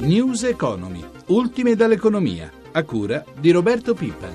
News Economy, ultime dall'economia, a cura di Roberto Pippa.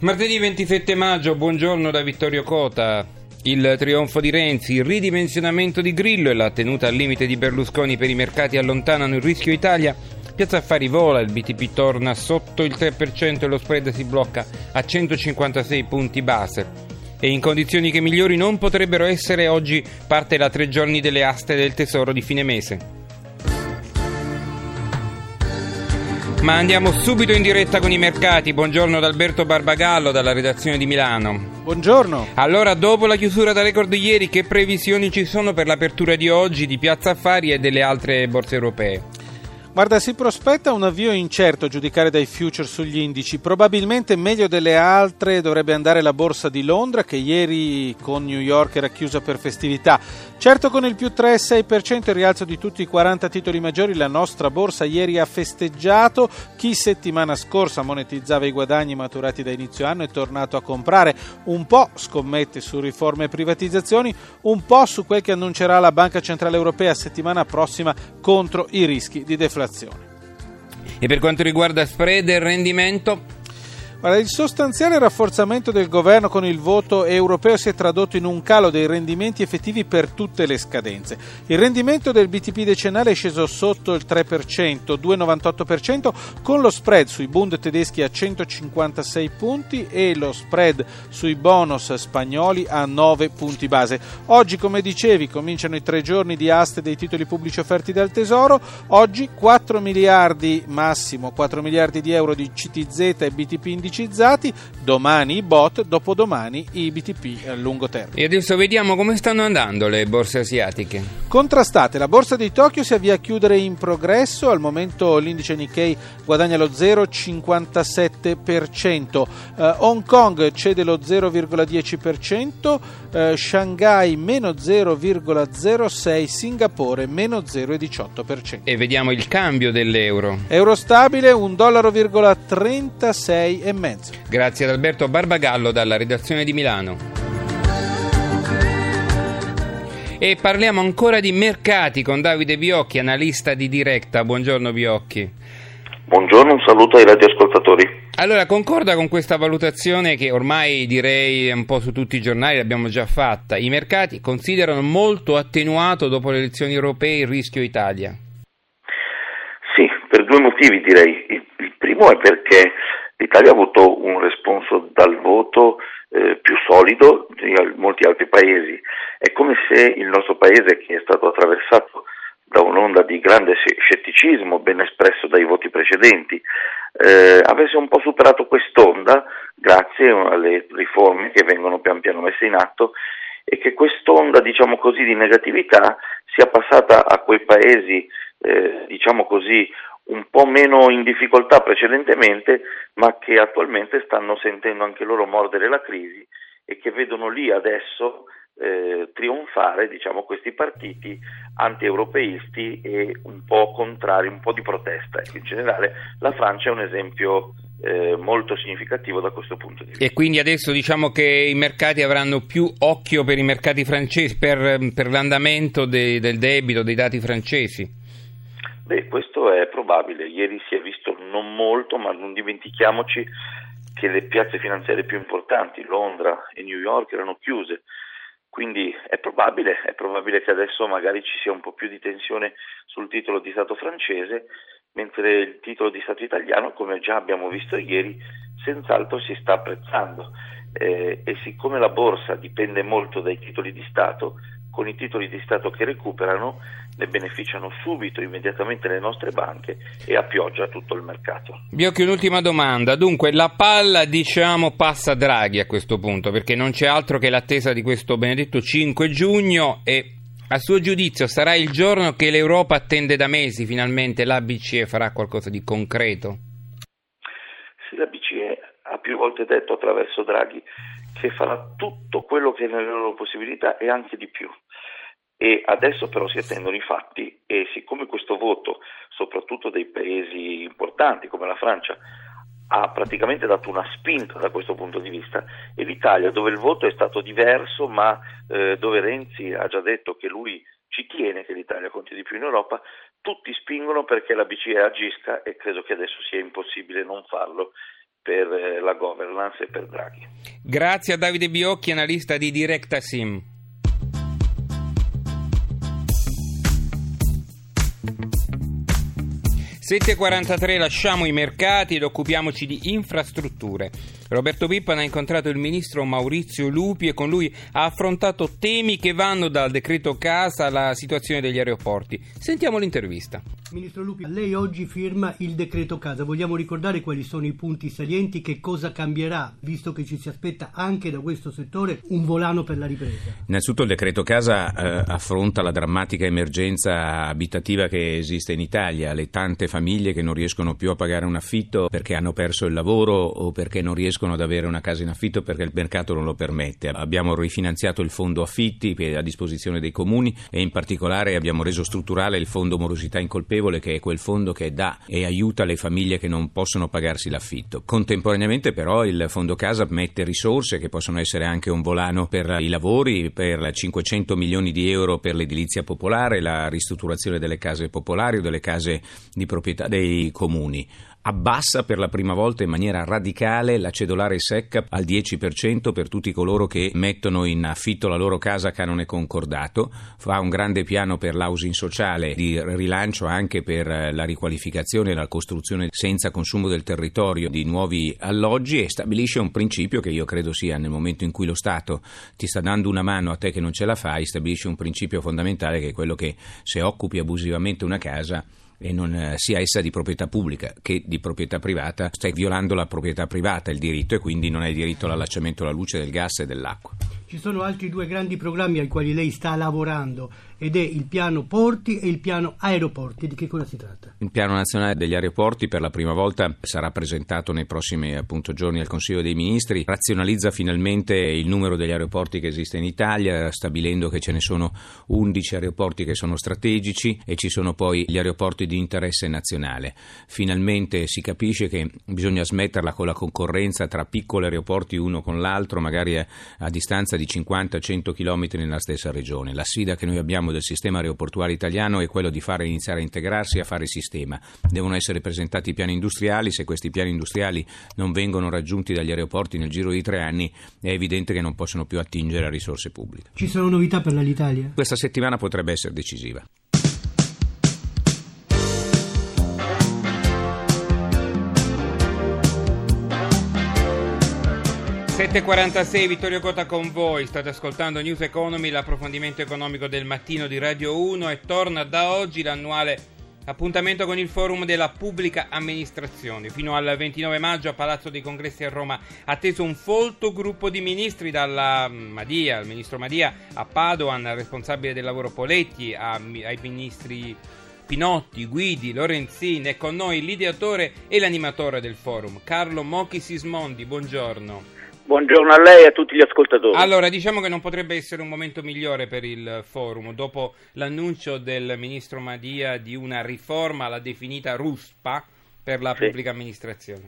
Martedì 27 maggio, buongiorno da Vittorio Cota. Il trionfo di Renzi, il ridimensionamento di Grillo e la tenuta al limite di Berlusconi per i mercati allontanano il rischio Italia. Piazza Affari vola, il BTP torna sotto il 3% e lo spread si blocca a 156 punti base. E in condizioni che migliori non potrebbero essere oggi parte da tre giorni delle aste del tesoro di fine mese. Ma andiamo subito in diretta con i mercati. Buongiorno da Alberto Barbagallo dalla redazione di Milano. Buongiorno. Allora, dopo la chiusura da record di ieri, che previsioni ci sono per l'apertura di oggi di Piazza Affari e delle altre borse europee? Guarda, si prospetta un avvio incerto a giudicare dai future sugli indici. Probabilmente meglio delle altre dovrebbe andare la borsa di Londra, che ieri con New York era chiusa per festività. Certo, con il più 3,6% il rialzo di tutti i 40 titoli maggiori, la nostra borsa ieri ha festeggiato. Chi settimana scorsa monetizzava i guadagni maturati da inizio anno è tornato a comprare. Un po' scommette su riforme e privatizzazioni, un po' su quel che annuncerà la Banca Centrale Europea settimana prossima contro i rischi di deflazione. E per quanto riguarda spread e rendimento? Guarda, il sostanziale rafforzamento del governo con il voto europeo si è tradotto in un calo dei rendimenti effettivi per tutte le scadenze. Il rendimento del BTP decennale è sceso sotto il 3%, 2,98%, con lo spread sui bund tedeschi a 156 punti e lo spread sui bonus spagnoli a 9 punti base. Oggi, come dicevi, cominciano i tre giorni di aste dei titoli pubblici offerti dal Tesoro. Oggi 4 miliardi, massimo 4 miliardi di euro di CTZ e BTP indicati indicizzati, domani i bot, dopodomani i BTP a lungo termine. E adesso vediamo come stanno andando le borse asiatiche. Contrastate, la borsa di Tokyo si avvia a chiudere in progresso, al momento l'indice Nikkei guadagna lo 0,57%, uh, eh, Hong Kong cede lo 0,10%, uh, eh, Shanghai meno 0,06%, Singapore meno 0,18%. E vediamo il cambio dell'euro. Euro stabile 1,36,5 mezzo. Grazie ad Alberto Barbagallo dalla redazione di Milano. E parliamo ancora di mercati con Davide Biocchi, analista di Directa. Buongiorno Biocchi. Buongiorno, un saluto ai radioascoltatori. Allora, concorda con questa valutazione che ormai direi un po' su tutti i giornali l'abbiamo già fatta. I mercati considerano molto attenuato dopo le elezioni europee il rischio Italia? Sì, per due motivi direi. Il primo è perché L'Italia ha avuto un responso dal voto eh, più solido di molti altri paesi. È come se il nostro paese, che è stato attraversato da un'onda di grande scetticismo ben espresso dai voti precedenti, eh, avesse un po' superato quest'onda grazie alle riforme che vengono pian piano messe in atto e che quest'onda, diciamo così, di negatività sia passata a quei paesi, eh, diciamo così, un po' meno in difficoltà precedentemente, ma che attualmente stanno sentendo anche loro mordere la crisi e che vedono lì adesso eh, trionfare diciamo, questi partiti anti-europeisti e un po' contrari, un po' di protesta. Ecco, in generale la Francia è un esempio eh, molto significativo da questo punto di vista. E quindi adesso diciamo che i mercati avranno più occhio per i mercati francesi, per, per l'andamento de, del debito, dei dati francesi? Beh, questo è probabile. Ieri si è visto non molto, ma non dimentichiamoci che le piazze finanziarie più importanti, Londra e New York, erano chiuse. Quindi è probabile, è probabile che adesso magari ci sia un po' più di tensione sul titolo di Stato francese, mentre il titolo di Stato italiano, come già abbiamo visto ieri, senz'altro si sta apprezzando. Eh, e siccome la borsa dipende molto dai titoli di Stato, con i titoli di Stato che recuperano ne beneficiano subito, immediatamente le nostre banche e a pioggia tutto il mercato. Biocchi, un'ultima domanda. Dunque, la palla, diciamo, passa a Draghi a questo punto, perché non c'è altro che l'attesa di questo benedetto 5 giugno e a suo giudizio sarà il giorno che l'Europa attende da mesi, finalmente la BCE farà qualcosa di concreto? Sì, la BCE ha più volte detto attraverso Draghi che farà tutto quello che è nelle loro possibilità e anche di più. E adesso però si attendono i fatti e siccome questo voto, soprattutto dei paesi importanti come la Francia, ha praticamente dato una spinta da questo punto di vista e l'Italia dove il voto è stato diverso ma eh, dove Renzi ha già detto che lui ci tiene che l'Italia conti di più in Europa, tutti spingono perché la BCE agisca e credo che adesso sia impossibile non farlo per eh, la governance e per Draghi. Grazie a Davide Biocchi, analista di Directa Sim. 7.43 lasciamo i mercati ed occupiamoci di infrastrutture. Roberto Pippan ha incontrato il ministro Maurizio Lupi e con lui ha affrontato temi che vanno dal decreto casa alla situazione degli aeroporti. Sentiamo l'intervista. Ministro Lupi, lei oggi firma il decreto casa. Vogliamo ricordare quali sono i punti salienti, che cosa cambierà, visto che ci si aspetta anche da questo settore un volano per la ripresa? Innanzitutto il decreto casa eh, affronta la drammatica emergenza abitativa che esiste in Italia, le tante famiglie che non riescono più a pagare un affitto perché hanno perso il lavoro o perché non riescono ad avere una casa in affitto perché il mercato non lo permette. Abbiamo rifinanziato il fondo affitti a disposizione dei comuni e in particolare abbiamo reso strutturale il fondo morosità incolpevole favorevole che è quel fondo che dà e aiuta le famiglie che non possono pagarsi l'affitto. Contemporaneamente però il fondo casa mette risorse che possono essere anche un volano per i lavori, per 500 milioni di euro per l'edilizia popolare, la ristrutturazione delle case popolari o delle case di proprietà dei comuni abbassa per la prima volta in maniera radicale la cedolare secca al 10% per tutti coloro che mettono in affitto la loro casa a canone concordato, fa un grande piano per l'housing sociale di rilancio anche per la riqualificazione e la costruzione senza consumo del territorio di nuovi alloggi e stabilisce un principio che io credo sia nel momento in cui lo Stato ti sta dando una mano a te che non ce la fai, stabilisce un principio fondamentale che è quello che se occupi abusivamente una casa e non eh, sia essa di proprietà pubblica che di proprietà privata, stai violando la proprietà privata, il diritto, e quindi non hai diritto all'allacciamento alla luce, del gas e dell'acqua. Ci sono altri due grandi programmi ai quali lei sta lavorando ed è il piano porti e il piano aeroporti. Di che cosa si tratta? Il piano nazionale degli aeroporti per la prima volta sarà presentato nei prossimi appunto, giorni al Consiglio dei Ministri, razionalizza finalmente il numero degli aeroporti che esiste in Italia, stabilendo che ce ne sono 11 aeroporti che sono strategici e ci sono poi gli aeroporti di interesse nazionale. Finalmente si capisce che bisogna smetterla con la concorrenza tra piccoli aeroporti uno con l'altro, magari a, a distanza di 50-100 km nella stessa regione. La sfida che noi abbiamo del sistema aeroportuale italiano è quello di fare iniziare a integrarsi e a fare sistema. Devono essere presentati i piani industriali, se questi piani industriali non vengono raggiunti dagli aeroporti nel giro di tre anni è evidente che non possono più attingere a risorse pubbliche. Ci sono novità per l'Italia? Questa settimana potrebbe essere decisiva. 7.46 Vittorio Cota con voi, state ascoltando News Economy, l'approfondimento economico del mattino di Radio 1 e torna da oggi l'annuale appuntamento con il forum della pubblica amministrazione. Fino al 29 maggio a Palazzo dei Congressi a Roma atteso un folto gruppo di ministri dalla Madia, il ministro Madia a Padoan, responsabile del lavoro Poletti, a, ai ministri Pinotti, Guidi, Lorenzin e con noi l'ideatore e l'animatore del forum, Carlo Mochi Sismondi. Buongiorno. Buongiorno a lei e a tutti gli ascoltatori. Allora, diciamo che non potrebbe essere un momento migliore per il forum dopo l'annuncio del ministro Madia di una riforma, la definita RUSPA, per la sì. pubblica amministrazione.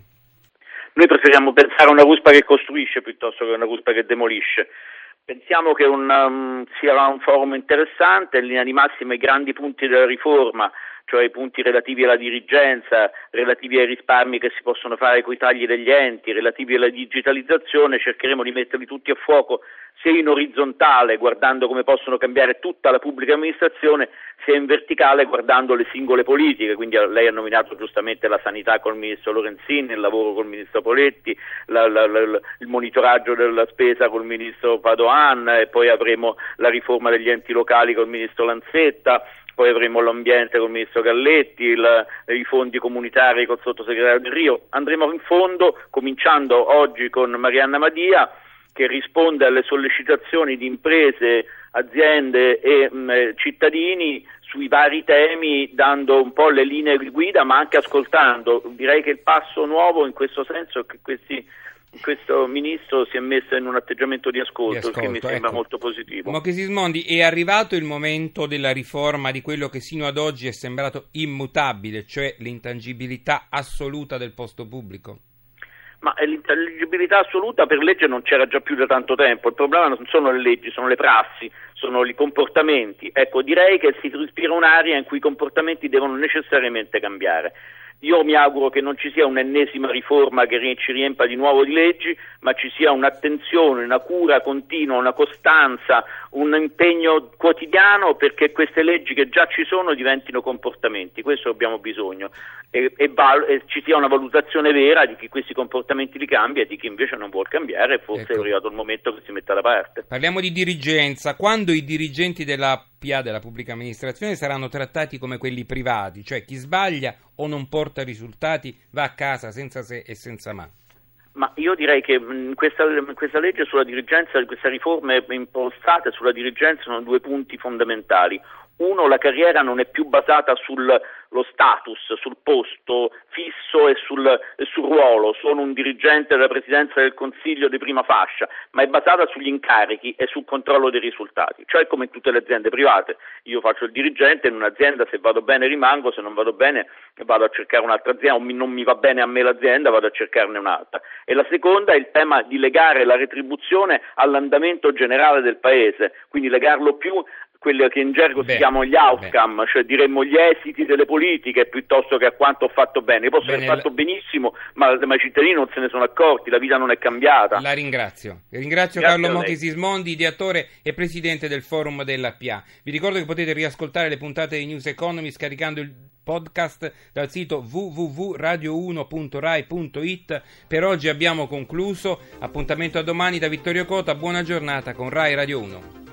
Noi preferiamo pensare a una RUSPA che costruisce piuttosto che una RUSPA che demolisce. Pensiamo che un, um, sia un forum interessante, in linea di massima i grandi punti della riforma cioè i punti relativi alla dirigenza, relativi ai risparmi che si possono fare con i tagli degli enti, relativi alla digitalizzazione, cercheremo di metterli tutti a fuoco sia in orizzontale guardando come possono cambiare tutta la pubblica amministrazione, sia in verticale guardando le singole politiche, quindi lei ha nominato giustamente la sanità col ministro Lorenzini, il lavoro col ministro Poletti, la, la, la, il monitoraggio della spesa col ministro Padoan e poi avremo la riforma degli enti locali col ministro Lanzetta, poi avremo l'ambiente con il ministro Galletti, il, i fondi comunitari col sottosegretario Del Rio. Andremo in fondo, cominciando oggi con Marianna Madia, che risponde alle sollecitazioni di imprese, aziende e mh, mm, cittadini sui vari temi, dando un po' le linee di guida, ma anche ascoltando. Direi che il passo nuovo in questo senso è che questi questo ministro si è messo in un atteggiamento di ascolto, di ascolto che mi sembra ecco. molto positivo. Ma che Sismondi, è arrivato il momento della riforma di quello che sino ad oggi è sembrato immutabile, cioè l'intangibilità assoluta del posto pubblico? Ma l'intelligibilità assoluta per legge non c'era già più da tanto tempo, il problema non sono le leggi, sono le prassi, sono i comportamenti. Ecco, direi che si respira un'area in cui i comportamenti devono necessariamente cambiare. Io mi auguro che non ci sia un'ennesima riforma che ci riempa di nuovo di leggi, ma ci sia un'attenzione, una cura continua, una costanza, un impegno quotidiano perché queste leggi che già ci sono diventino comportamenti. Questo abbiamo bisogno e, e, val- e ci sia una valutazione vera di chi questi comportamenti li cambia e di chi invece non vuole cambiare. Forse ecco. è arrivato il momento che si metta da parte. Parliamo di dirigenza. Quando i dirigenti della PA della pubblica amministrazione saranno trattati come quelli privati, cioè chi sbaglia o non porta risultati va a casa senza se e senza ma. Ma io direi che questa, questa, legge sulla dirigenza, queste riforme impostate sulla dirigenza sono due punti fondamentali. Uno, la carriera non è più basata sullo status, sul posto fisso e sul, e sul, ruolo, sono un dirigente della Presidenza del Consiglio di prima fascia, ma è basata sugli incarichi e sul controllo dei risultati, cioè come in tutte le aziende private. Io faccio il dirigente in un'azienda, se vado bene rimango, se non vado bene vado a cercare un'altra azienda, o non mi va bene a me l'azienda, vado a cercarne un'altra. E la seconda è il tema di legare la retribuzione all'andamento generale del Paese, quindi legarlo più quelli che in gergo beh, si chiamano gli outcome, beh. cioè diremmo gli esiti delle politiche piuttosto che a quanto ho fatto bene. Posso bene, aver fatto benissimo, ma, ma, i cittadini non se ne sono accorti, la vita non è cambiata. La ringrazio. Ringrazio Grazie Carlo Monti Sismondi, ideatore e presidente del forum dell'APA. Vi ricordo che potete riascoltare le puntate di News Economy scaricando il podcast dal sito www.radio1.rai.it. Per oggi abbiamo concluso. Appuntamento a domani da Vittorio Cota. Buona giornata con Rai Radio 1.